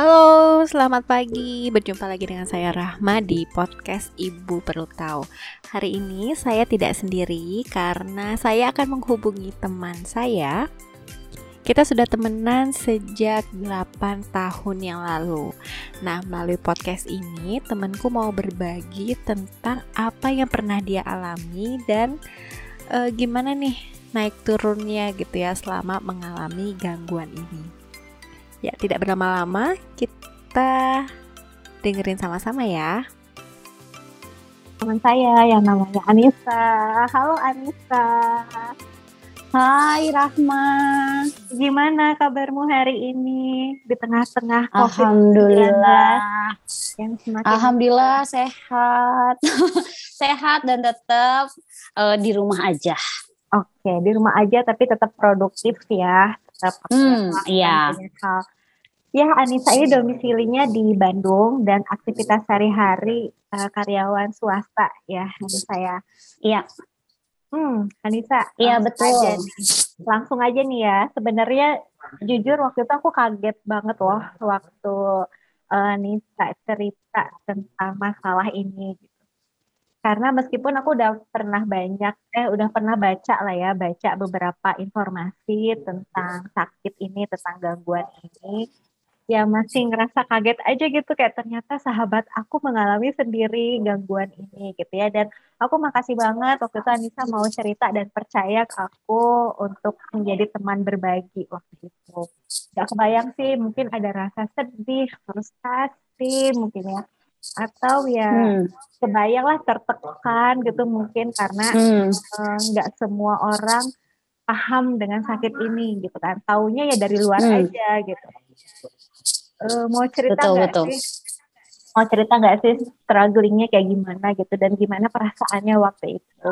Halo, selamat pagi. Berjumpa lagi dengan saya Rahma di podcast Ibu Perlu Tahu. Hari ini saya tidak sendiri karena saya akan menghubungi teman saya. Kita sudah temenan sejak 8 tahun yang lalu. Nah, melalui podcast ini temanku mau berbagi tentang apa yang pernah dia alami dan uh, gimana nih naik turunnya gitu ya selama mengalami gangguan ini. Ya, tidak berlama-lama, kita dengerin sama-sama ya. Teman saya yang namanya Anissa. Halo Anissa. Hai Rahma. Gimana kabarmu hari ini di tengah-tengah COVID-19 Alhamdulillah. yang semakin Alhamdulillah sehat. sehat dan tetap uh, di rumah aja. Oke, di rumah aja tapi tetap produktif ya hmm, iya. Ya, Anissa ini domisilinya di Bandung dan aktivitas sehari-hari uh, karyawan swasta ya, Anissa ya. Iya. Hmm, Anissa. Iya betul. Aja Langsung aja nih ya. Sebenarnya jujur waktu itu aku kaget banget loh waktu uh, Nisa cerita tentang masalah ini karena meskipun aku udah pernah banyak eh udah pernah baca lah ya baca beberapa informasi tentang sakit ini tentang gangguan ini ya masih ngerasa kaget aja gitu kayak ternyata sahabat aku mengalami sendiri gangguan ini gitu ya. Dan aku makasih banget waktu itu Anissa mau cerita dan percaya ke aku untuk menjadi teman berbagi waktu itu. Gak kebayang sih mungkin ada rasa sedih frustasi mungkin ya atau ya hmm. kebayanglah tertekan gitu mungkin karena hmm. Eh, nggak hmm. uh, semua orang paham dengan sakit ini gitu kan taunya ya dari luar hmm. aja gitu uh, mau cerita nggak sih mau cerita nggak sih strugglingnya kayak gimana gitu dan gimana perasaannya waktu itu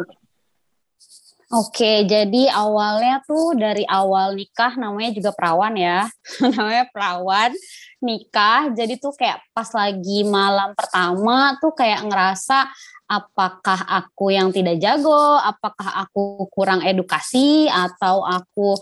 Oke, jadi awalnya tuh dari awal nikah namanya juga perawan ya. namanya perawan nikah. Jadi tuh kayak pas lagi malam pertama tuh kayak ngerasa apakah aku yang tidak jago, apakah aku kurang edukasi atau aku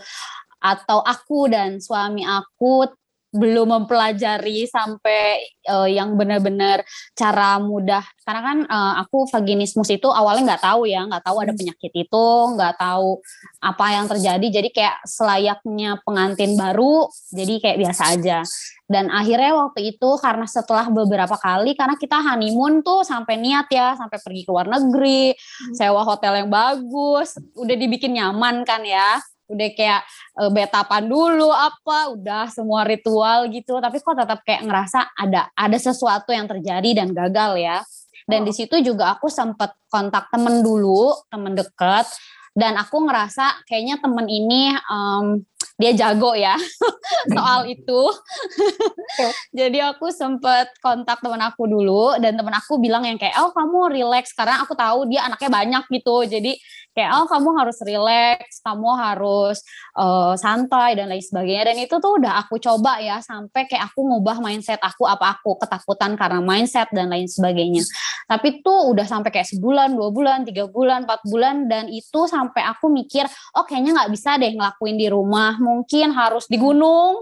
atau aku dan suami aku belum mempelajari sampai uh, yang benar-benar cara mudah karena kan uh, aku vaginismus itu awalnya nggak tahu ya nggak tahu ada hmm. penyakit itu nggak tahu apa yang terjadi jadi kayak selayaknya pengantin baru jadi kayak biasa aja dan akhirnya waktu itu karena setelah beberapa kali karena kita honeymoon tuh sampai niat ya sampai pergi ke luar negeri hmm. sewa hotel yang bagus udah dibikin nyaman kan ya udah kayak uh, betapan dulu apa udah semua ritual gitu. Tapi kok tetap kayak ngerasa ada ada sesuatu yang terjadi dan gagal ya. Dan oh. di situ juga aku sempat kontak temen dulu temen deket. Dan aku ngerasa kayaknya temen ini um, dia jago ya soal itu. Jadi aku sempet kontak temen aku dulu dan temen aku bilang yang kayak oh kamu relax karena aku tahu dia anaknya banyak gitu. Jadi kayak oh kamu harus relax, kamu harus uh, santai dan lain sebagainya. Dan itu tuh udah aku coba ya sampai kayak aku ngubah mindset aku apa aku ketakutan karena mindset dan lain sebagainya. Tapi tuh udah sampai kayak sebulan, dua bulan, tiga bulan, empat bulan dan itu sampai aku mikir oh kayaknya nggak bisa deh ngelakuin di rumah. Mungkin harus di gunung,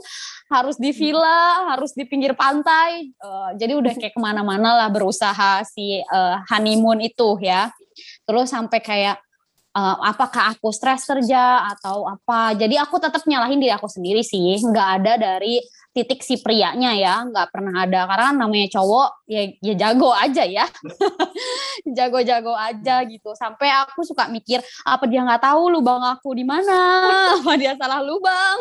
harus di villa, harus di pinggir pantai. Uh, jadi udah kayak ke mana-mana lah berusaha si uh, honeymoon itu ya. Terus sampai kayak uh, apakah aku stres kerja atau apa. Jadi aku tetap nyalahin diri aku sendiri sih, nggak ada dari titik si prianya ya, nggak pernah ada karena kan namanya cowok ya ya jago aja ya, jago-jago aja gitu. Sampai aku suka mikir apa dia nggak tahu lubang aku di mana, apa dia salah lubang.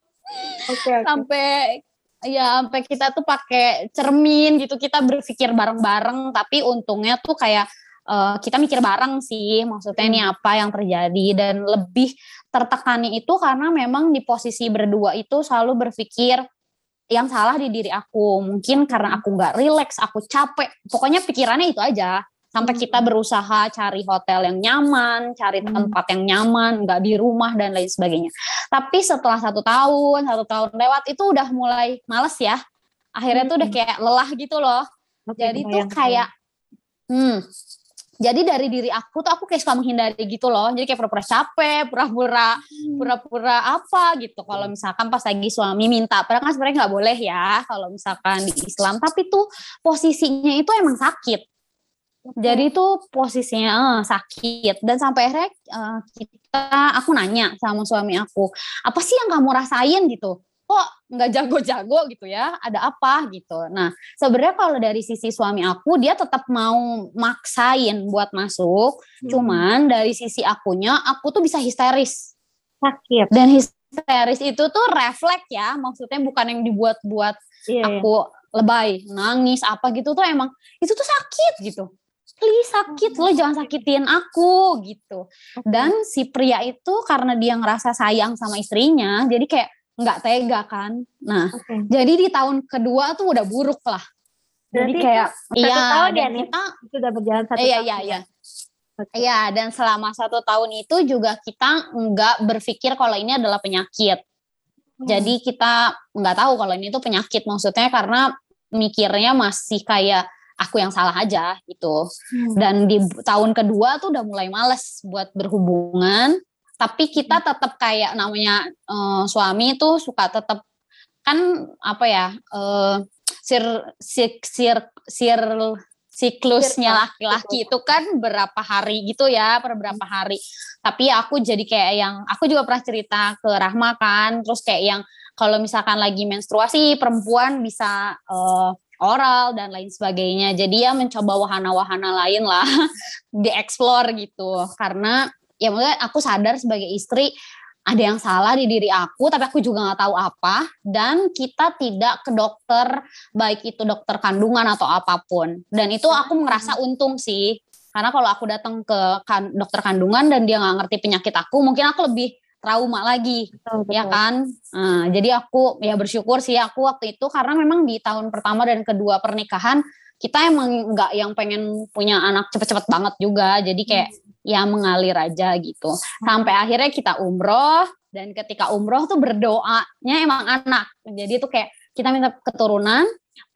okay, okay. Sampai ya sampai kita tuh pakai cermin gitu kita berpikir bareng-bareng tapi untungnya tuh kayak uh, kita mikir bareng sih maksudnya ini hmm. apa yang terjadi dan lebih tertekani itu karena memang di posisi berdua itu selalu berpikir yang salah di diri aku mungkin karena aku nggak rileks aku capek pokoknya pikirannya itu aja sampai hmm. kita berusaha cari hotel yang nyaman, cari hmm. tempat yang nyaman, nggak di rumah dan lain sebagainya. Tapi setelah satu tahun, satu tahun lewat itu udah mulai males ya. Akhirnya tuh udah kayak lelah gitu loh. Jadi tuh kayak, hmm, jadi dari diri aku tuh aku kayak suka menghindari gitu loh. Jadi kayak pura-pura capek pura-pura pura-pura apa gitu. Kalau misalkan pas lagi suami minta padahal kan sebenarnya nggak boleh ya kalau misalkan di Islam. Tapi tuh posisinya itu emang sakit. Jadi tuh posisinya uh, sakit. Dan sampai akhirnya uh, kita aku nanya sama suami aku apa sih yang kamu rasain gitu? Kok nggak jago-jago gitu ya ada apa gitu. Nah sebenarnya kalau dari sisi suami aku dia tetap mau maksain buat masuk. Hmm. cuman dari sisi akunya aku tuh bisa histeris. Sakit. Dan histeris itu tuh refleks ya maksudnya bukan yang dibuat-buat iya, iya. aku lebay nangis apa gitu tuh emang itu tuh sakit gitu. Please sakit lo jangan sakitin aku gitu. Dan si pria itu karena dia ngerasa sayang sama istrinya jadi kayak nggak tega kan. Nah, okay. jadi di tahun kedua tuh udah buruk lah. Jadi kayak iya tahun ya nih kita sudah berjalan satu iya, tahun. Iya iya okay. iya. dan selama satu tahun itu juga kita nggak berpikir kalau ini adalah penyakit. Hmm. Jadi kita nggak tahu kalau ini tuh penyakit maksudnya karena mikirnya masih kayak aku yang salah aja gitu. Hmm. Dan di tahun kedua tuh udah mulai males buat berhubungan tapi kita hmm. tetap kayak namanya uh, suami itu suka tetap kan apa ya uh, sir sir sir, sir siklusnya laki-laki itu kan berapa hari gitu ya per berapa hmm. hari tapi aku jadi kayak yang aku juga pernah cerita ke Rahma kan terus kayak yang kalau misalkan lagi menstruasi perempuan bisa uh, oral dan lain sebagainya jadi ya mencoba wahana-wahana lain lah dieksplor gitu karena ya maksudnya aku sadar sebagai istri ada yang salah di diri aku tapi aku juga nggak tahu apa dan kita tidak ke dokter baik itu dokter kandungan atau apa pun. Dan itu aku merasa untung sih karena kalau aku datang ke kan, dokter kandungan dan dia nggak ngerti penyakit aku mungkin aku lebih trauma lagi betul, betul. ya kan? Nah, jadi aku ya bersyukur sih aku waktu itu karena memang di tahun pertama dan kedua pernikahan kita emang nggak yang pengen punya anak cepet-cepet banget juga jadi kayak hmm ya mengalir aja gitu. Sampai akhirnya kita umroh dan ketika umroh tuh berdoanya emang anak. Jadi itu kayak kita minta keturunan,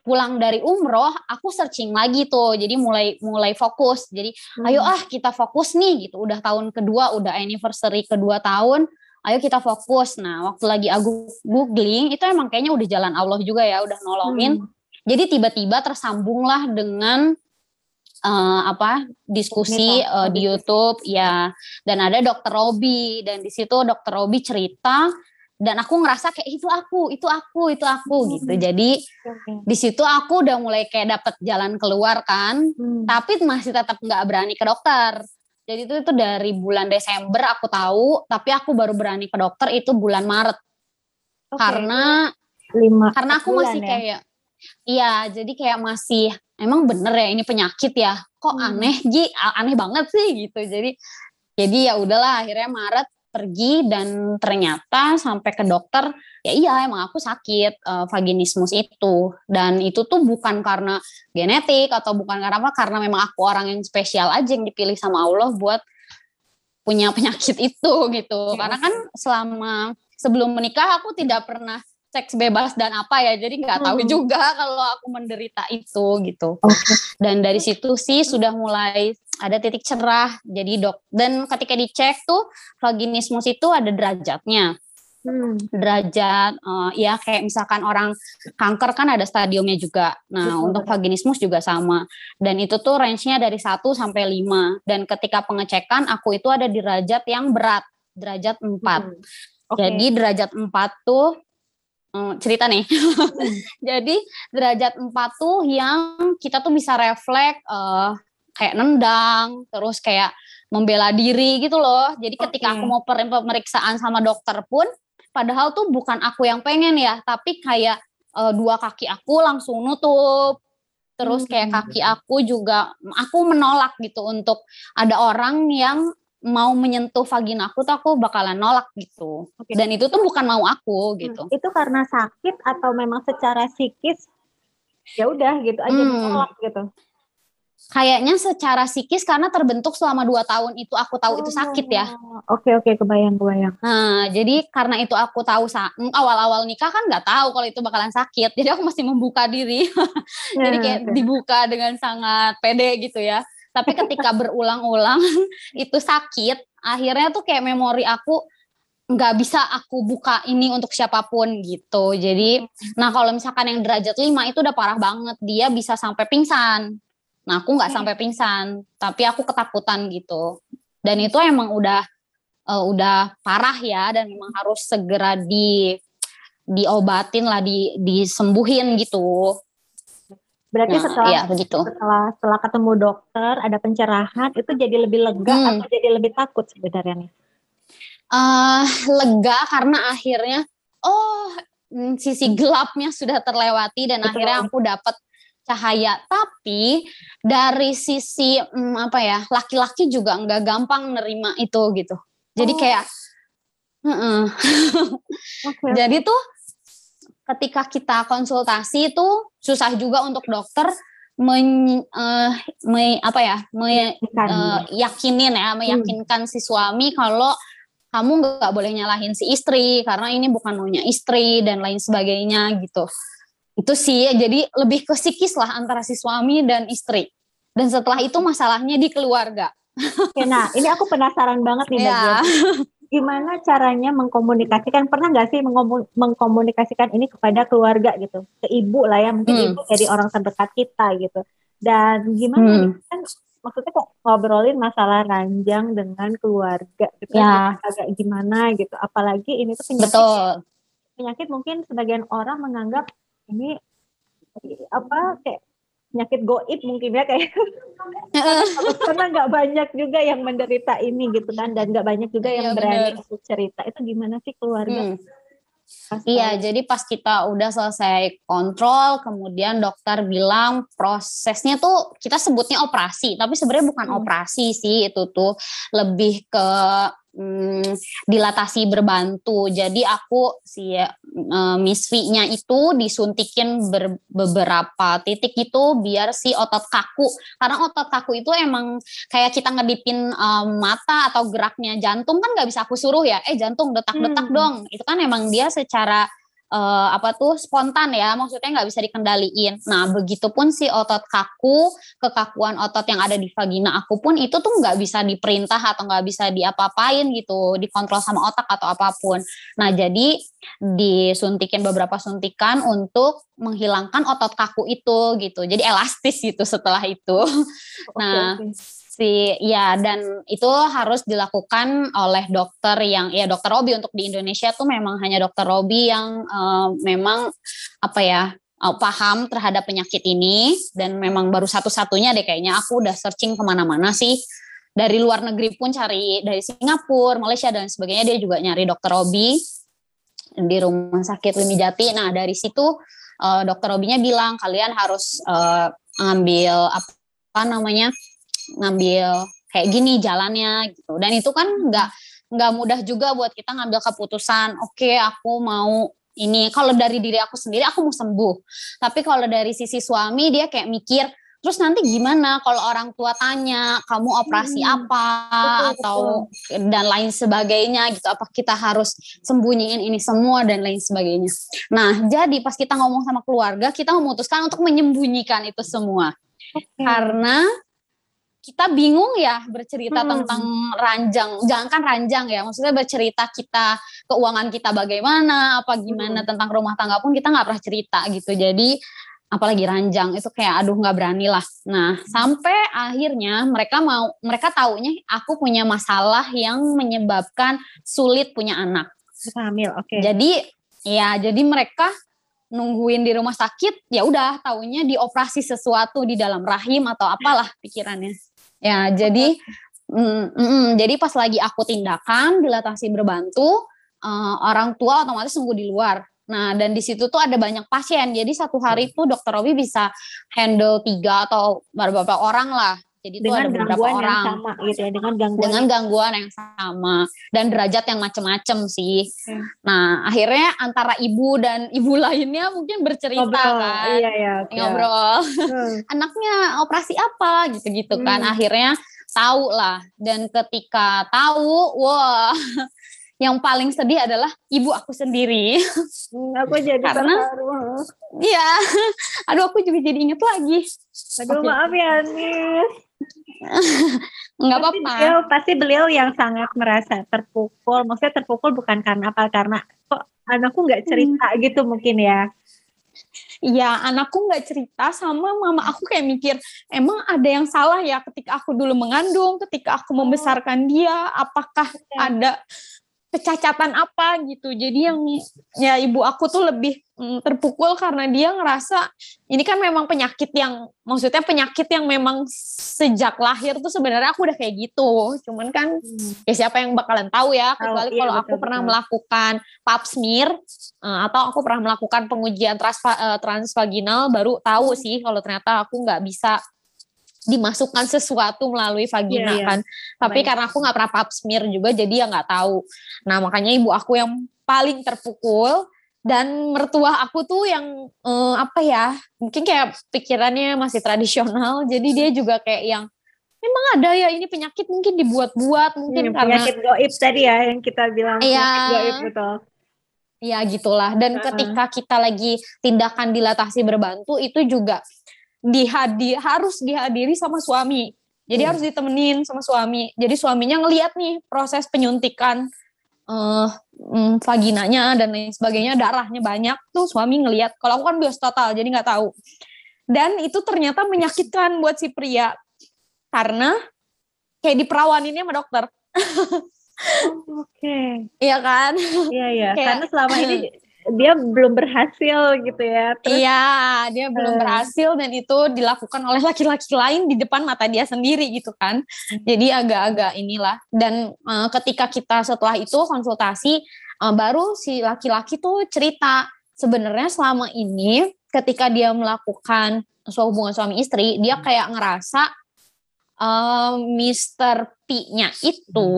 pulang dari umroh aku searching lagi tuh jadi mulai mulai fokus jadi hmm. ayo ah kita fokus nih gitu udah tahun kedua udah anniversary kedua tahun ayo kita fokus nah waktu lagi aku googling itu emang kayaknya udah jalan Allah juga ya udah nolongin hmm. jadi tiba-tiba tersambunglah dengan uh, apa diskusi uh, di YouTube ya dan ada dokter Robi dan di situ dokter Robi cerita dan aku ngerasa kayak itu aku itu aku itu aku hmm. gitu jadi okay. di situ aku udah mulai kayak dapet jalan keluar kan hmm. tapi masih tetap nggak berani ke dokter jadi itu itu dari bulan Desember aku tahu tapi aku baru berani ke dokter itu bulan Maret okay. karena lima karena aku masih ya? kayak iya jadi kayak masih emang bener ya ini penyakit ya? Kok hmm. aneh Ji? Aneh banget sih gitu. Jadi jadi ya udahlah akhirnya Maret pergi dan ternyata sampai ke dokter ya iya emang aku sakit uh, vaginismus itu. Dan itu tuh bukan karena genetik atau bukan karena apa karena memang aku orang yang spesial aja yang dipilih sama Allah buat punya penyakit itu gitu. Ya. karena kan selama sebelum menikah aku tidak pernah seks bebas dan apa ya jadi nggak tahu hmm. juga kalau aku menderita itu gitu okay. dan dari situ sih sudah mulai ada titik cerah jadi dok dan ketika dicek tuh vaginismus itu ada derajatnya hmm. derajat uh, ya kayak misalkan orang kanker kan ada stadiumnya juga nah Betul. untuk vaginismus juga sama dan itu tuh range-nya dari 1 sampai 5 dan ketika pengecekan aku itu ada di derajat yang berat derajat 4 hmm. Okay. Jadi derajat 4 tuh Hmm, cerita nih. Hmm. Jadi derajat 4 tuh yang kita tuh bisa refleks uh, kayak nendang, terus kayak membela diri gitu loh. Jadi ketika okay. aku mau pemeriksaan sama dokter pun, padahal tuh bukan aku yang pengen ya, tapi kayak uh, dua kaki aku langsung nutup. Terus kayak hmm. kaki aku juga, aku menolak gitu untuk ada orang yang mau menyentuh vagina aku tuh aku bakalan nolak gitu. Okay. Dan itu tuh bukan mau aku gitu. Hmm, itu karena sakit atau memang secara psikis ya udah gitu aja hmm. nolak gitu. Kayaknya secara psikis karena terbentuk selama dua tahun itu aku tahu oh, itu sakit ya. Oke okay, oke okay, kebayang kebayang. Nah jadi karena itu aku tahu hmm, awal-awal nikah kan nggak tahu kalau itu bakalan sakit. Jadi aku masih membuka diri. jadi kayak okay. dibuka dengan sangat pede gitu ya Tapi ketika berulang-ulang itu sakit, akhirnya tuh kayak memori aku nggak bisa aku buka ini untuk siapa pun gitu. Jadi, nah kalau misalkan yang derajat 5 itu udah parah banget, dia bisa sampai pingsan. Nah, aku nggak sampai pingsan, tapi aku ketakutan gitu. Dan itu emang udah uh, udah parah ya dan memang harus segera di diobatin lah, di disembuhin gitu. Berarti Nah, setelah iya begitu. setelah setelah ketemu dokter ada pencerahan itu jadi lebih lega Hmm. atau jadi lebih takut sebenarnya nih? eh lega karena akhirnya oh mm, sisi gelapnya sudah terlewati dan Betul. akhirnya aku dapat cahaya tapi dari sisi mm, apa ya laki-laki juga nggak gampang nerima itu gitu jadi Oh. kayak "Heeh." Oke. jadi tuh ketika kita konsultasi itu susah juga untuk dokter men, eh, me- apa ya me- Kan. eh, yakinin ya meyakinkan si suami kalau kamu nggak boleh nyalahin si istri karena ini bukan maunya istri dan lain sebagainya gitu. Itu sih jadi lebih ke psikis lah antara si suami dan istri. Dan setelah itu masalahnya di keluarga. Oke, nah ini aku penasaran banget nih ya bagian gimana caranya mengkomunikasikan pernah nggak sih mengkomunikasikan ini kepada keluarga gitu ke ibu lah ya mungkin Hmm. ibu jadi orang terdekat kita gitu dan gimana Hmm. kan maksudnya kok ngobrolin masalah ranjang dengan keluarga gitu Ya. agak gimana gitu apalagi ini tuh penyakit betul penyakit mungkin sebagian orang menganggap ini apa kayak penyakit goib mungkin ya kayak karena nggak banyak juga yang menderita ini gitu kan dan nggak banyak juga yang Iya, berani untuk cerita. Itu gimana sih keluarga? Hmm. pas Iya, jadi pas kita udah selesai kontrol, kemudian dokter bilang prosesnya tuh kita sebutnya operasi, tapi sebenarnya bukan Hmm. operasi sih itu tuh. Lebih ke mm, dilatasi berbantu. Jadi aku si eh, Miss V-nya itu disuntikin ber- beberapa titik itu biar si otot kaku. Karena otot kaku itu emang kayak kita ngedipin eh, mata atau geraknya jantung kan nggak bisa aku suruh ya. Eh jantung detak-detak Hmm. dong. Itu kan emang dia secara eh, apa tuh spontan ya. Maksudnya nggak bisa dikendaliin. Nah begitupun si otot kaku, kekakuan otot yang ada di vagina aku pun itu tuh nggak bisa diperintah atau nggak bisa diapa-apain gitu, dikontrol sama otak atau apa pun. Nah jadi disuntikin beberapa suntikan untuk menghilangkan otot kaku itu gitu. Jadi elastis gitu setelah itu. Oke, nah. Si ya dan itu harus dilakukan oleh dokter yang ya dokter Robi. Untuk di Indonesia tuh memang hanya dokter Robi yang eh, memang apa ya eh, paham terhadap penyakit ini. Dan memang baru satu-satunya deh kayaknya. Aku udah searching ke mana-mana sih. Dari luar negeri pun cari dari Singapura, Malaysia dan sebagainya dia juga nyari dokter Robi di rumah sakit Limi Jati. Nah dari situ eh, dokter Robinya bilang kalian harus eh, ngambil apa namanya ngambil kayak gini jalannya gitu. Dan itu kan nggak nggak mudah juga buat kita ngambil keputusan oke aku mau ini. Kalau dari diri aku sendiri aku mau sembuh. Tapi kalau dari sisi suami dia kayak mikir terus nanti gimana kalau orang tua tanya kamu operasi Hmm, apa betul, atau dan lain sebagainya gitu. Apa kita harus sembunyiin ini semua dan lain sebagainya. Nah jadi pas kita ngomong sama keluarga kita memutuskan untuk menyembunyikan itu semua. Oke. karena kita bingung ya bercerita Hmm. tentang ranjang, jangankan ranjang ya, maksudnya bercerita kita keuangan kita bagaimana, apa gimana Hmm. tentang rumah tangga pun kita nggak pernah cerita gitu. Jadi apalagi ranjang itu kayak aduh nggak berani lah. Nah sampai akhirnya mereka mau, mereka taunya aku punya masalah yang menyebabkan sulit punya anak. hamil oke Jadi ya jadi mereka nungguin di rumah sakit ya udah taunya dioperasi sesuatu di dalam rahim atau apalah pikirannya. Ya jadi mm, mm, mm, jadi pas lagi aku tindakan dilatasi berbantu eh, orang tua otomatis nunggu di luar. Nah dan di situ tuh ada banyak pasien. Jadi satu hari tuh dokter Robi bisa handle tiga atau beberapa orang lah. Jadi itu dengan ada beberapa gangguan yang orang sama gitu ya dengan gangguan dengan gangguan yang sama dan derajat yang macem-macem sih. Hmm. Nah akhirnya antara ibu dan ibu lainnya mungkin bercerita ngobrol kan, iya ya oke. ngobrol Hmm. anaknya operasi apa gitu-gitu kan. Hmm. Akhirnya tahu lah dan ketika tahu, wah yang paling sedih adalah ibu aku sendiri. Hmm, aku jadi Karena-. Iya, aduh aku juga jadi inget lagi. Aduh Oke. maaf ya Nis. Nggak Pasti apa-apa. beliau, pasti beliau yang sangat merasa terpukul. Maksudnya terpukul bukan karena apa? Karena kok anakku nggak cerita gitu mungkin ya. Ya anakku nggak cerita sama mama aku kayak mikir emang ada yang salah ya ketika aku dulu mengandung, ketika aku membesarkan dia, apakah ada kecacatan apa gitu. Jadi yang ya ibu aku tuh lebih mm, terpukul karena dia ngerasa ini kan memang penyakit yang maksudnya penyakit yang memang sejak lahir tuh sebenarnya aku udah kayak gitu. Cuman kan ya siapa yang bakalan tahu ya kecuali iya, kalau aku betul, pernah melakukan pap smear eh, atau aku pernah melakukan pengujian transva- eh, transvaginal baru tahu sih kalau ternyata aku nggak bisa dimasukkan sesuatu melalui vagina Iya, iya. kan tapi Baik. karena aku nggak pernah pap smear juga jadi ya nggak tahu nah makanya ibu aku yang paling terpukul dan mertua aku tuh yang eh, apa ya mungkin kayak pikirannya masih tradisional jadi dia juga kayak yang memang ada ya ini penyakit mungkin dibuat-buat mungkin Hmm, karena penyakit goib tadi ya yang kita bilang penyakit goib betul. Ya gitulah. Dan Heeh. ketika kita lagi tindakan dilatasi berbantu itu juga dihadi harus dihadiri sama suami. Jadi Hmm. harus ditemenin sama suami. Jadi suaminya ngeliat nih proses penyuntikan eh mm, vaginanya dan lain sebagainya, darahnya banyak tuh suami ngeliat. Kalau aku kan bios total, jadi nggak tahu. Dan itu ternyata menyakitkan buat si pria karena kayak diperawaninnya sama dokter, Oh, Oke. iya kan? Iya iya. Kayak- Karena selama ini dia belum berhasil gitu ya. Terus Iya, dia belum Eh. berhasil dan itu dilakukan oleh laki-laki lain di depan mata dia sendiri gitu kan. Jadi agak-agak inilah. Dan eh, ketika kita setelah itu konsultasi, eh, baru si laki-laki tuh cerita sebenarnya selama ini ketika dia melakukan suatu hubungan suami istri, dia kayak ngerasa eh, Mr. P-nya itu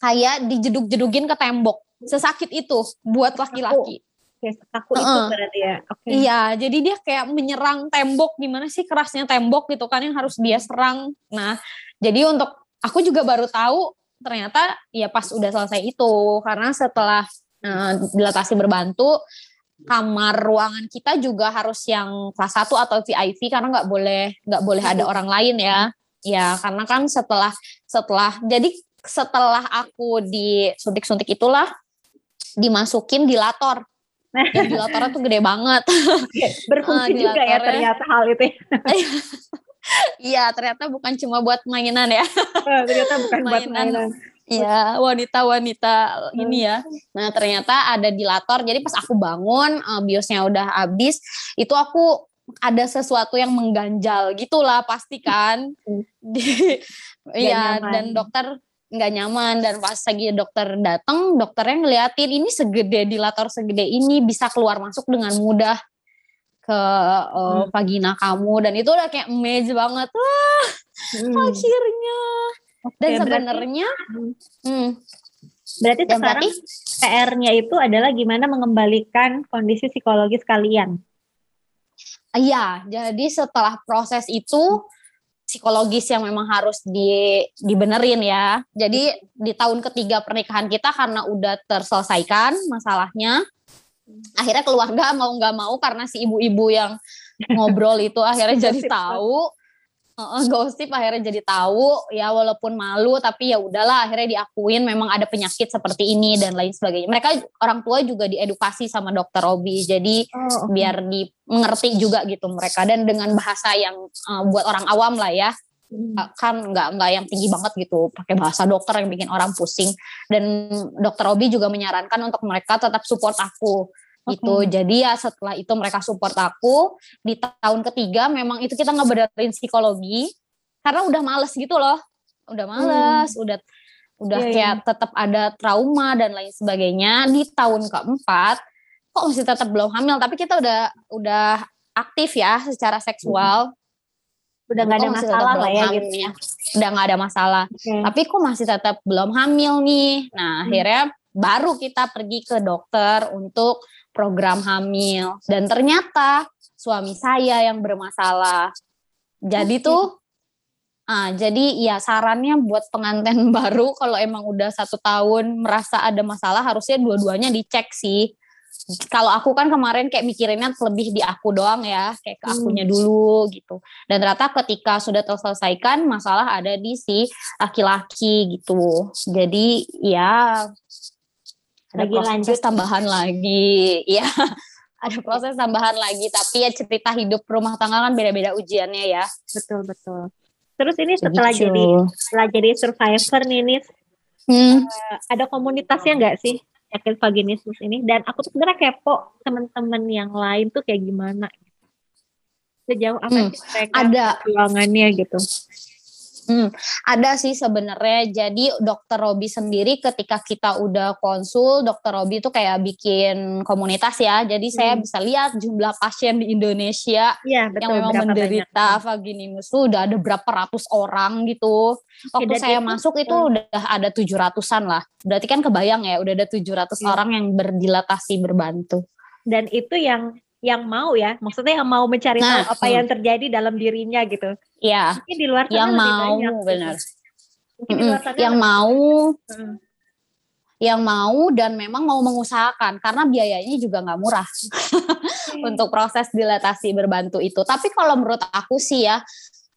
kayak dijeduk-jedugin ke tembok. Sesakit itu buat laki-laki. Sekaku itu berarti ya. Oke. Iya, jadi dia kayak menyerang tembok gimana sih kerasnya tembok gitu kan yang harus dia serang. Nah, jadi untuk aku juga baru tahu ternyata ya pas udah selesai itu karena setelah eh, dilatasi berbantu kamar ruangan kita juga harus yang kelas 1 atau VIP karena nggak boleh nggak boleh ada orang lain ya. Ya, karena kan setelah setelah jadi setelah aku disuntik-suntik itulah dimasukin dilator. Yang dilatornya tuh gede banget. Oke, Berfungsi Ah, juga ya ternyata hal itu. Iya, ternyata bukan cuma buat mainan ya. Oh, ternyata bukan buat Mainan. mainan. Iya, wanita-wanita ini ya. Nah, ternyata ada dilator. Jadi pas aku bangun, eh, biosnya udah habis, itu aku ada sesuatu yang mengganjal gitulah pasti kan. Di- Iya, dan dokter nggak nyaman dan pas lagi dokter datang, dokternya ngeliatin ini segede dilator segede ini bisa keluar masuk dengan mudah ke eh, Hmm. vagina kamu dan itu udah kayak amazed banget wah Hmm. akhirnya dan berarti- sebenarnya Hmm. hmm, Berarti dan sekarang berarti PR-nya itu adalah gimana mengembalikan kondisi psikologis kalian. iya jadi setelah proses itu psikologis yang memang harus di dibenerin ya. Jadi di tahun ketiga pernikahan kita karena udah terselesaikan masalahnya akhirnya keluarga mau nggak mau karena si ibu-ibu yang ngobrol itu akhirnya jadi tahu Heeh, gosip akhirnya jadi tahu ya walaupun malu tapi ya udahlah akhirnya diakuin memang ada penyakit seperti ini dan lain sebagainya. Mereka orang tua juga diedukasi sama dokter Obi jadi Oh, biar di mengerti juga gitu mereka. Dan dengan bahasa yang uh, buat orang awam lah ya kan nggak nggak yang tinggi banget gitu pakai bahasa dokter yang bikin orang pusing. Dan dokter Obi juga menyarankan untuk mereka tetap support aku gitu jadi ya setelah itu mereka support aku di tahun ketiga memang itu kita ngebenerin psikologi karena udah males gitu loh udah males udah udah Iya, kayak tetap ada trauma dan lain sebagainya di tahun keempat kok masih tetap belum hamil tapi kita udah udah aktif ya secara seksual Udah nggak ada masalah lah ya gitu. ya. Udah nggak ada masalah. Tapi kok masih tetap belum hamil nih. Nah, Hmm. akhirnya baru kita pergi ke dokter untuk program hamil. Dan ternyata suami saya yang bermasalah. Jadi tuh, ah, jadi ya sarannya buat pengantin baru kalau emang udah satu tahun merasa ada masalah harusnya dua-duanya dicek sih. kalau aku kan kemarin kayak mikirinnya lebih di aku doang ya, kayak ke akunya dulu gitu. Dan ternyata ketika sudah terselesaikan masalah ada di si laki-laki gitu. Jadi ya ada Lagi proses lanjut. tambahan lagi, ya ada proses tambahan lagi. Tapi ya cerita hidup rumah tangga kan beda-beda ujiannya ya. Betul betul. Terus ini setelah Begitu. jadi setelah jadi survivor nih Hmm. eh, ada komunitasnya nggak sih penyakit vaginismus ini? Dan aku tuh sebenarnya kepo teman-teman yang lain tuh kayak gimana? Sejauh apa Hmm, sih mereka ada. perjuangannya gitu? Hmm, ada sih sebenarnya. Jadi dokter Robi sendiri ketika kita udah konsul, dokter Robi itu kayak bikin komunitas ya. Jadi saya Hmm. bisa lihat jumlah pasien di Indonesia Iya betul. yang memang menderita banyak? vaginismus tuh udah ada berapa ratus orang gitu. Waktu dan saya itu- masuk itu Hmm. udah ada 700-an lah. Berarti kan kebayang ya, udah ada 700 Iya. orang yang berdilatasi berbantu. Dan itu yang yang mau ya, maksudnya yang mau mencari Nah, tahu apa hmm. yang terjadi dalam dirinya gitu. Iya, Mungkin di luar sana yang lebih mau banyak. gitu. benar. Mungkin di Mm-mm. luar sana Yang lebih- mau Mm. yang mau dan memang mau mengusahakan karena biayanya juga nggak murah untuk proses dilatasi berbantu itu. Tapi kalau menurut aku sih ya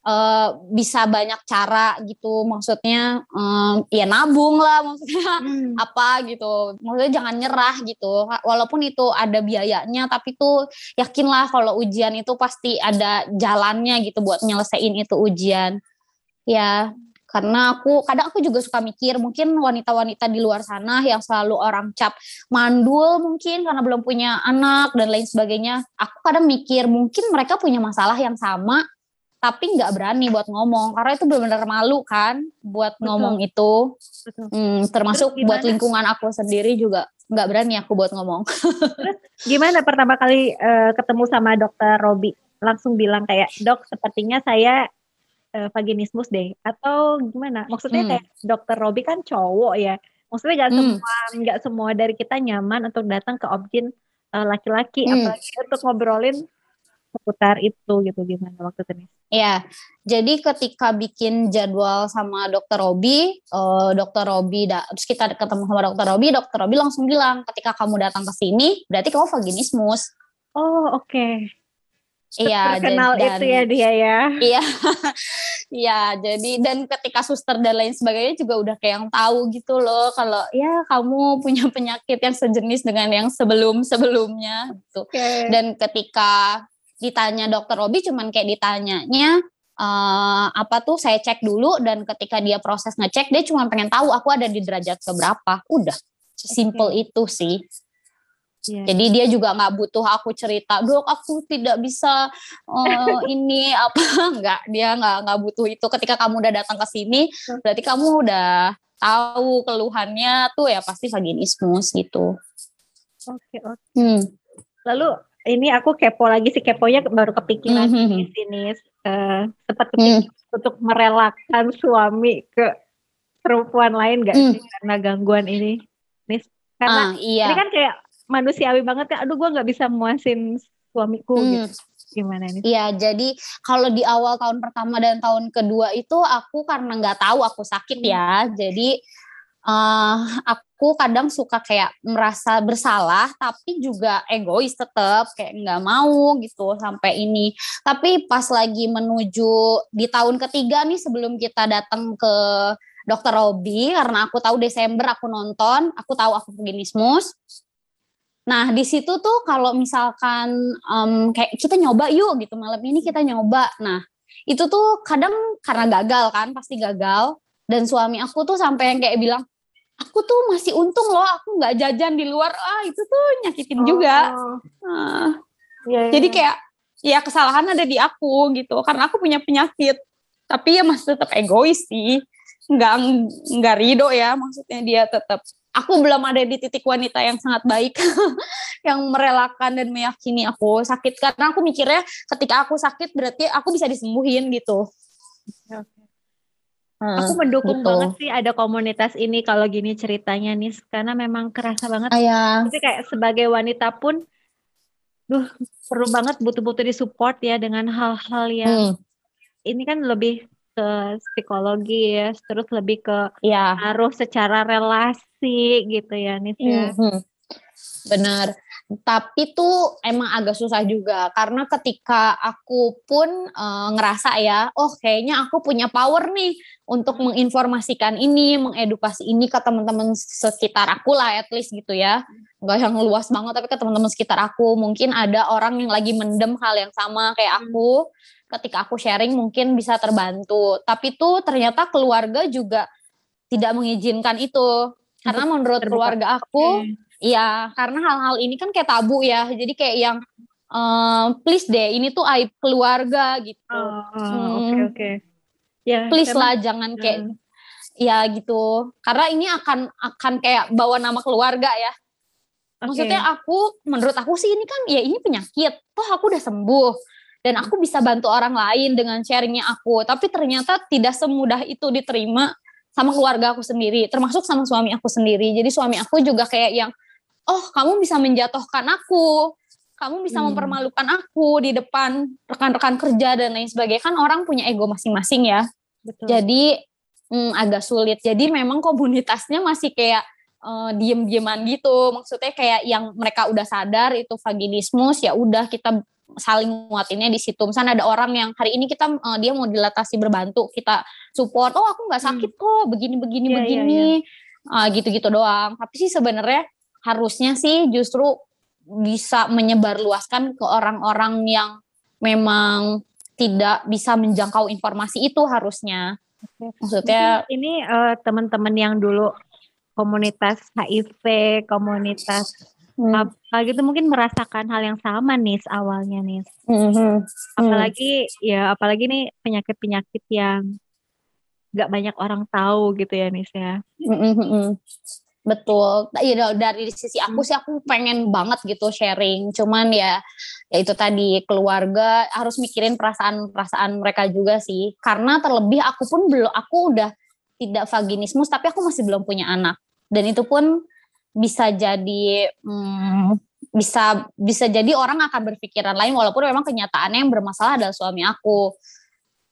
eh, bisa banyak cara gitu. Maksudnya em, ya nabung lah maksudnya Hmm. apa gitu. Maksudnya jangan nyerah gitu. Walaupun itu ada biayanya tapi tuh yakinlah kalau ujian itu pasti ada jalannya gitu buat nyelesain itu ujian. Ya karena aku kadang aku juga suka mikir mungkin wanita-wanita di luar sana yang selalu orang cap mandul mungkin karena belum punya anak dan lain sebagainya aku kadang mikir mungkin mereka punya masalah yang sama tapi nggak berani buat ngomong karena itu benar-benar malu kan buat Betul. ngomong itu Betul. Hmm, termasuk Terus buat lingkungan aku sendiri juga nggak berani aku buat ngomong Gimana pertama kali eh, ketemu sama dokter Robi? Langsung bilang kayak, dok sepertinya saya eh, vaginismus deh. Atau gimana? Maksudnya Hmm. kayak dokter Robi kan cowok ya. Maksudnya nggak Hmm. semua nggak semua dari kita nyaman untuk datang ke objin eh, laki-laki, Hmm. apalagi untuk ngobrolin seputar itu gitu gimana waktu itu nih? Ya, jadi ketika bikin jadwal sama dokter Robi, eh, dokter Robi, da- terus kita ketemu sama dokter Robi, dokter Robi langsung bilang, ketika kamu datang ke sini, berarti kamu vaginismus. Oh oke. Iya, Terkenal dan- itu ya dia ya. Iya, iya. Jadi dan ketika suster dan lain sebagainya juga udah kayak yang tahu gitu loh, kalau ya kamu punya penyakit yang sejenis dengan yang sebelum sebelumnya gitu. Oke. Dan ketika ditanya dokter Robi, cuman kayak ditanyanya eh, apa tuh saya cek dulu dan ketika dia proses ngecek dia cuma pengen tahu aku ada di derajat keberapa. Udah, simple itu sih. Iya. Jadi dia juga nggak butuh aku cerita, dok aku tidak bisa eh, ini apa nggak dia nggak nggak butuh itu. Ketika kamu udah datang ke sini, berarti kamu udah tahu keluhannya tuh ya pasti vaginismus gitu. Oke oke. Hmm. Lalu ini aku kepo lagi sih keponya baru kepikiran Mhm. di sini eh, sempat Hmm. kepikiran untuk merelakan suami ke perempuan lain gak Hmm. sih karena gangguan ini? Nis, karena Ah iya. ini kan kayak manusiawi banget kan. Aduh gue nggak bisa muasin suamiku Hmm. gitu. Gimana nih? Iya, jadi kalau di awal tahun pertama dan tahun kedua itu aku karena nggak tahu aku sakit ya, jadi eh aku kadang suka kayak merasa bersalah, tapi juga egois tetap kayak nggak mau gitu sampai ini. Tapi pas lagi menuju di tahun ketiga nih sebelum kita datang ke dokter Robi, karena aku tahu Desember aku nonton, aku tahu aku vaginismus. Nah, di situ tuh kalau misalkan em, kayak kita nyoba yuk gitu malam ini kita nyoba. Nah, itu tuh kadang karena gagal kan, pasti gagal. Dan suami aku tuh sampai yang kayak bilang, aku tuh masih untung loh, aku nggak jajan di luar. Ah, itu tuh nyakitin juga. Oh, Ah, iya, iya. jadi kayak ya kesalahan ada di aku gitu, karena aku punya penyakit. Tapi ya masih tetap egois sih, nggak nggak ridho ya, maksudnya dia tetap. Aku belum ada di titik wanita yang sangat baik, yang merelakan dan meyakini aku sakit. Karena aku mikirnya ketika aku sakit berarti aku bisa disembuhin gitu. Aku mendukung gitu. banget sih ada komunitas ini kalau gini ceritanya nih karena memang kerasa banget Ayah. Tapi kayak sebagai wanita pun, duh perlu banget butuh-butuh disupport ya dengan hal-hal yang Hmm, ini kan lebih ke psikologi ya, terus lebih ke ya. ngaruh secara relasi gitu ya, Nis ya. Bener. Tapi tuh emang agak susah juga karena ketika aku pun e, ngerasa ya, oh kayaknya aku punya power nih untuk menginformasikan ini, mengedukasi ini ke teman-teman sekitar aku lah at least gitu ya. Gak yang luas banget tapi ke teman-teman sekitar aku. Mungkin ada orang yang lagi mendem hal yang sama kayak hmm. aku. Ketika aku sharing mungkin bisa terbantu. Tapi tuh ternyata keluarga juga tidak mengizinkan itu. Karena menurut keluarga aku, Iya, karena hal-hal ini kan kayak tabu ya. Jadi kayak yang uh, please deh, ini tuh aib keluarga gitu. Oh, oke oh, hmm. oke. Okay, Ya, please lah jangan kayak uh. ya gitu. Karena ini akan akan kayak bawa nama keluarga ya. Okay. Maksudnya aku menurut aku sih ini kan ya ini penyakit. Toh aku udah sembuh dan aku bisa bantu orang lain dengan sharingnya aku. Tapi ternyata tidak semudah itu diterima sama keluarga aku sendiri, termasuk sama suami aku sendiri. Jadi suami aku juga kayak yang oh kamu bisa menjatuhkan aku, kamu bisa hmm. mempermalukan aku di depan rekan-rekan kerja dan lain sebagainya. Kan orang punya ego masing-masing ya. Betul. Jadi hmm, agak sulit. Jadi memang komunitasnya masih kayak uh, diem-dieman gitu. Maksudnya kayak yang mereka udah sadar itu vaginismus ya udah kita saling nguatinnya di situ. Misalnya ada orang yang hari ini kita uh, dia mau dilatasi berbantu, kita support. Oh aku nggak sakit hmm. kok, begini begini yeah, begini, yeah, yeah. Uh, gitu-gitu doang. Tapi sih sebenarnya harusnya sih justru bisa menyebarluaskan ke orang-orang yang memang tidak bisa menjangkau informasi itu harusnya. Maksudnya ini uh, teman-teman yang dulu komunitas HIV, komunitas hmm. apa gitu mungkin merasakan hal yang sama nih awalnya nih. Hmm. Apalagi ya apalagi nih penyakit-penyakit yang nggak banyak orang tahu gitu ya Nis ya. Hmm. Betul. Ya dari sisi aku sih aku pengen banget gitu sharing. Cuman ya ya itu tadi keluarga harus mikirin perasaan-perasaan mereka juga sih. Karena terlebih aku pun belum aku udah tidak vaginismus tapi aku masih belum punya anak. Dan itu pun bisa jadi hmm, bisa bisa jadi orang akan berpikiran lain walaupun memang kenyataannya yang bermasalah adalah suami aku.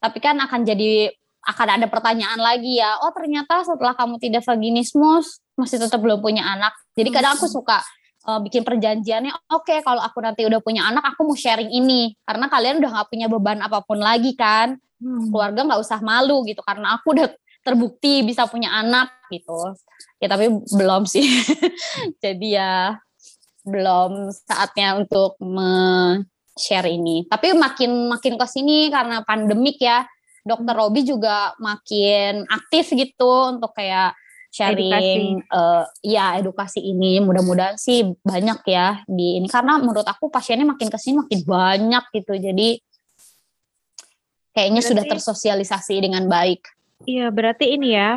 Tapi kan akan jadi akan ada pertanyaan lagi ya. Oh ternyata setelah kamu tidak vaginismus masih tetap belum punya anak. Jadi kadang aku suka uh, bikin perjanjiannya. Oke okay, kalau aku nanti udah punya anak aku mau sharing ini karena kalian udah nggak punya beban apa pun lagi kan. Hmm. Keluarga nggak usah malu gitu karena aku udah terbukti bisa punya anak gitu. Ya tapi belum sih. Jadi ya belum saatnya untuk me-share ini. Tapi makin makin ke sini karena pandemik ya dokter Robi juga makin aktif gitu untuk kayak sharing edukasi. Uh, ya edukasi ini mudah-mudahan sih banyak ya di ini karena menurut aku pasiennya makin ke sini makin banyak gitu jadi kayaknya berarti, sudah tersosialisasi dengan baik. Iya berarti ini ya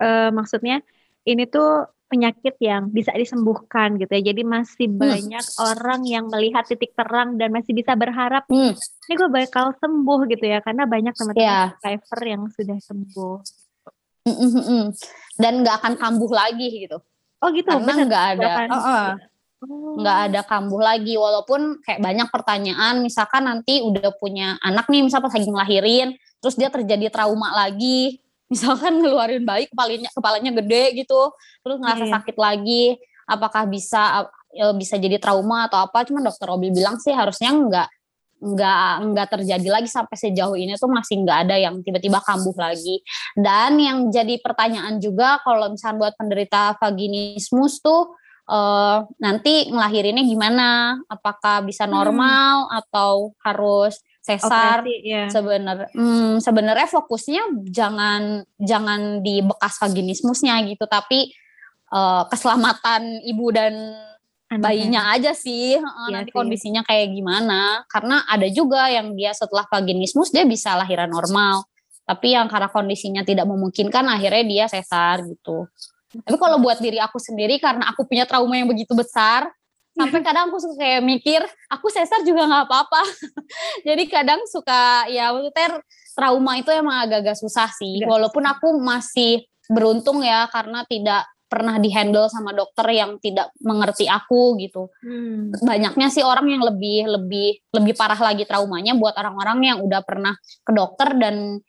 uh, maksudnya ini tuh penyakit yang bisa disembuhkan gitu ya. Jadi masih hmm. banyak orang yang melihat titik terang dan masih bisa berharap hmm. ini gue bakal sembuh gitu ya karena banyak teman-teman yeah. yang sudah sembuh. Mm Dan nggak akan kambuh lagi gitu. Oh gitu. Karena nggak ada. Uh -uh. nggak ada kambuh lagi walaupun kayak banyak pertanyaan misalkan nanti udah punya anak nih misalnya pas lagi ngelahirin terus dia terjadi trauma lagi misalkan ngeluarin bayi kepalanya kepalanya gede gitu terus ngerasa yeah. sakit lagi apakah bisa ya, bisa jadi trauma atau apa cuman dokter Robi bilang sih harusnya enggak enggak enggak terjadi lagi sampai sejauh ini tuh masih enggak ada yang tiba-tiba kambuh lagi dan yang jadi pertanyaan juga kalau misalnya buat penderita vaginismus tuh uh, nanti ngelahirinnya gimana apakah bisa hmm. normal hmm. atau harus sesar ya. sebenarnya hmm, sebenarnya fokusnya jangan jangan di bekas vaginismusnya gitu tapi uh, keselamatan ibu dan Anaknya. bayinya aja sih uh, nanti sih. kondisinya kayak gimana karena ada juga yang dia setelah vaginismus dia bisa lahiran normal tapi yang karena kondisinya tidak memungkinkan akhirnya dia sesar gitu tapi kalau buat diri aku sendiri karena aku punya trauma yang begitu besar sampai kadang aku suka kayak mikir aku sesar juga nggak apa-apa jadi kadang suka ya maksudnya trauma itu emang agak-agak susah sih Gak. walaupun aku masih beruntung ya karena tidak pernah dihandle sama dokter yang tidak mengerti aku gitu hmm. banyaknya sih orang yang lebih lebih lebih parah lagi traumanya buat orang-orang yang udah pernah ke dokter dan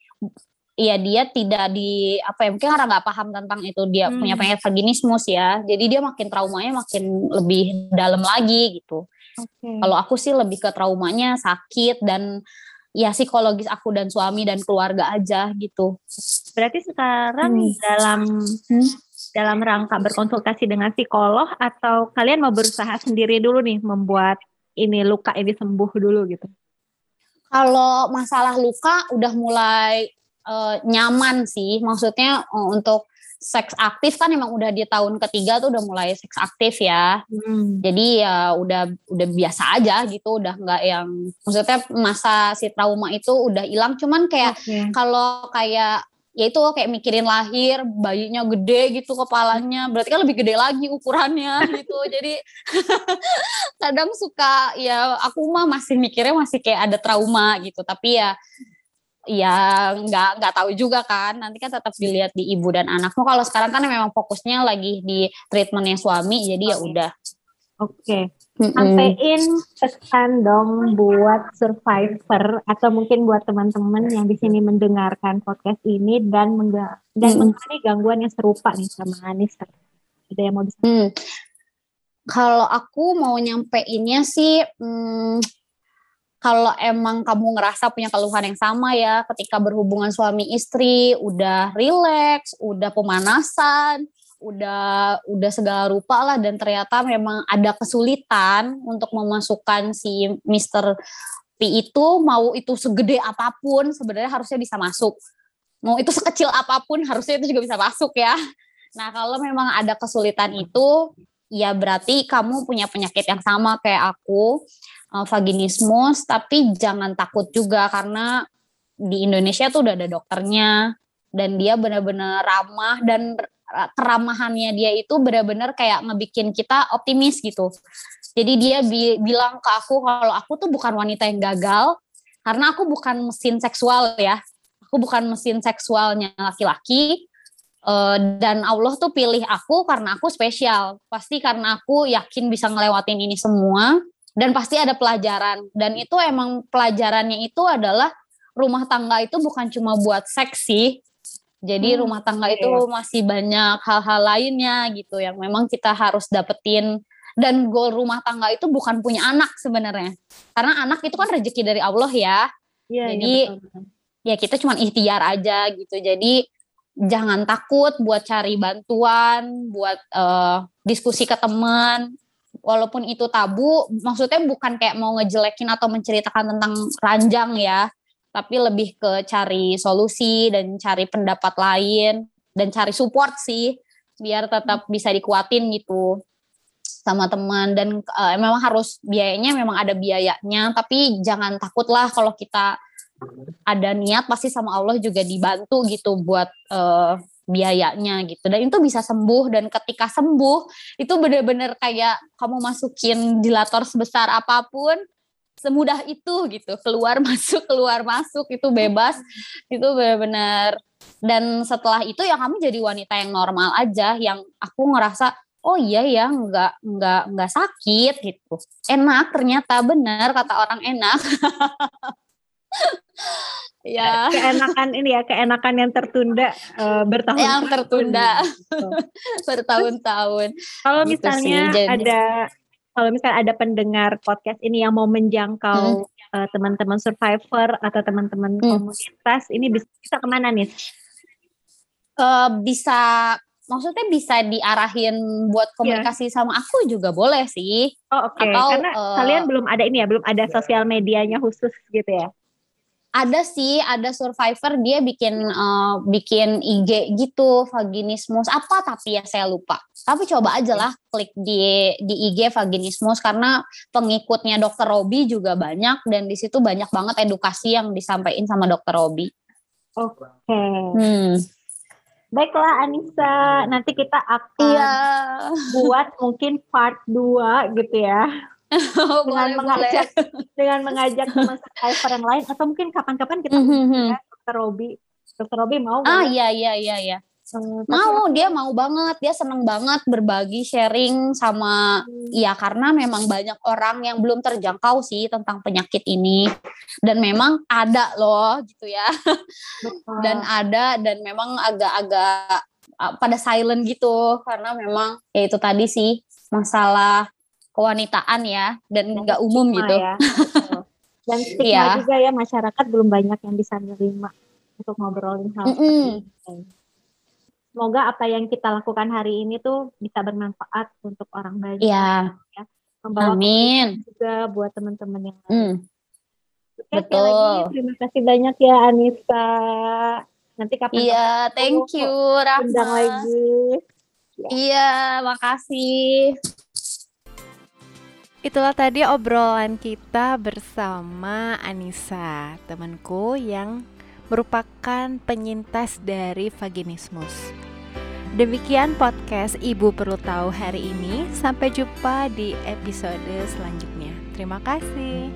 ya dia tidak di apa ya mungkin karena nggak paham tentang itu dia Hmm. punya penyakit vaginismus ya jadi dia makin traumanya makin lebih dalam lagi gitu Oke. kalau aku sih lebih ke traumanya sakit dan ya psikologis aku dan suami dan keluarga aja gitu Berarti sekarang Hmm. dalam Hmm. dalam rangka berkonsultasi dengan psikolog atau kalian mau berusaha sendiri dulu nih membuat ini luka ini sembuh dulu gitu. Kalau masalah luka udah mulai eh, nyaman sih, maksudnya eh, untuk seks aktif kan emang udah di tahun ketiga tuh udah mulai seks aktif ya. Hmm. Jadi ya udah udah biasa aja gitu, udah nggak yang maksudnya masa si trauma itu udah hilang. Cuman kayak Oke. kalau kayak ya itu kayak mikirin lahir, bayinya gede gitu kepalanya, berarti kan lebih gede lagi ukurannya gitu. Jadi kadang suka ya aku mah masih mikirnya masih kayak ada trauma gitu, tapi ya ya nggak nggak tahu juga kan nanti kan tetap dilihat di ibu dan anakmu kalau sekarang kan memang fokusnya lagi di treatmentnya suami jadi ya udah Oke. Mm-mm. Sampein pesan dong buat survivor atau mungkin buat teman-teman yang di sini mendengarkan podcast ini dan mengga- dan mengalami gangguan yang serupa nih sama Anissa. Ada yang mau bisa Hmm. Kalau aku mau nyampeinnya sih, hmm, kalau emang kamu ngerasa punya keluhan yang sama ya, ketika berhubungan suami istri, udah rileks, udah pemanasan, udah udah segala rupa lah, dan ternyata memang ada kesulitan untuk memasukkan si Mr. P itu, mau itu segede apa pun, sebenarnya harusnya bisa masuk. Mau itu sekecil apa pun, harusnya itu juga bisa masuk ya. Nah, kalau memang ada kesulitan itu, ya berarti kamu punya penyakit yang sama kayak aku, eh, vaginismus, tapi jangan takut juga karena di Indonesia tuh udah ada dokternya dan dia benar-benar ramah dan ra- keramahannya dia itu benar-benar kayak ngebikin kita optimis gitu. Jadi dia bi- bilang ke aku kalau aku tuh bukan wanita yang gagal karena aku bukan mesin seksual ya. Aku bukan mesin seksualnya laki-laki, Eh, dan Allah tuh pilih aku karena aku spesial. Pasti karena aku yakin bisa ngelewatin ini semua dan pasti ada pelajaran. Dan itu emang pelajarannya itu adalah rumah tangga itu bukan cuma buat seksi. Jadi Hmm, rumah tangga oke. itu masih banyak hal-hal lainnya gitu yang memang kita harus dapetin. Dan goal rumah tangga itu bukan punya anak sebenarnya. Karena anak itu kan rezeki dari Allah ya Iya, Jadi, iya, betul, betul. ya kita cuma ikhtiar aja gitu. Jadi jangan takut buat cari bantuan, buat eh, diskusi ke teman. Walaupun itu tabu, maksudnya bukan kayak mau ngejelekin atau menceritakan tentang ranjang ya, tapi lebih ke cari solusi dan cari pendapat lain dan cari support sih, biar tetap bisa dikuatin gitu sama teman dan eh, memang harus biayanya memang ada biayanya, tapi jangan takutlah kalau kita ada niat pasti sama Allah juga dibantu gitu buat eh, biayanya gitu. Dan itu bisa sembuh dan ketika sembuh itu bener-bener kayak kamu masukin dilator sebesar apa pun semudah itu gitu. Keluar masuk keluar masuk itu bebas. Itu benar-benar. Dan setelah itu ya kamu jadi wanita yang normal aja yang aku ngerasa oh iya ya nggak nggak nggak sakit gitu. Enak ternyata benar kata orang enak ya Keenakan ini ya, keenakan yang tertunda eh, bertahun yang tertunda. Gitu. bertahun-tahun. Kalau Gitu misalnya sih, ada kalau misalnya ada pendengar podcast ini yang mau menjangkau eh, teman-teman survivor atau teman-teman Hmm. komunitas, ini bisa, bisa ke mana nih? Eh, bisa maksudnya bisa diarahin buat komunikasi sama aku juga boleh sih. Oh oke, Atau, karena eh, kalian belum ada ini ya, belum ada sosial medianya khusus gitu ya? Ada sih ada survivor dia bikin eh, bikin IG gitu vaginismus apa tapi ya saya lupa tapi coba aja lah klik di di IG vaginismus karena pengikutnya dokter Robi juga banyak dan di situ banyak banget edukasi yang disampaikan sama dokter Robi Oke. hmm. Baiklah Anissa, nanti kita akan iya buat mungkin part 2 gitu ya. dengan boleh boleh mengajak dengan mengajak teman survivor yang lain atau mungkin kapan-kapan kita Mhm. undang ya Dokter Robi. Dokter Robi mau ah iya iya iya iya tapi Mau, dia mau banget, dia seneng banget berbagi sharing sama Hmm. ya karena memang banyak orang yang belum terjangkau sih tentang penyakit ini dan memang ada loh gitu ya betul. dan ada dan memang agak-agak uh, pada silent gitu karena memang ya itu tadi sih masalah kewanitaan ya dan nggak umum gitu. ya. Dan stigma Iya. juga ya masyarakat belum banyak yang bisa menerima untuk ngobrolin hal Mm-mm. seperti ini. Semoga apa yang kita lakukan hari ini tuh bisa bermanfaat untuk orang banyak. Iya, Membawa amin. juga buat teman-teman yang lain. Hmm, Oke, betul. lagi terima kasih banyak ya Anissa. Nanti kapan Iya, thank you undang Rahma. lagi. Iya, makasih. Itulah tadi obrolan kita bersama Anissa, temanku yang merupakan penyintas dari vaginismus. Demikian podcast Ibu Perlu Tahu hari ini. Sampai jumpa di episode selanjutnya. Terima kasih.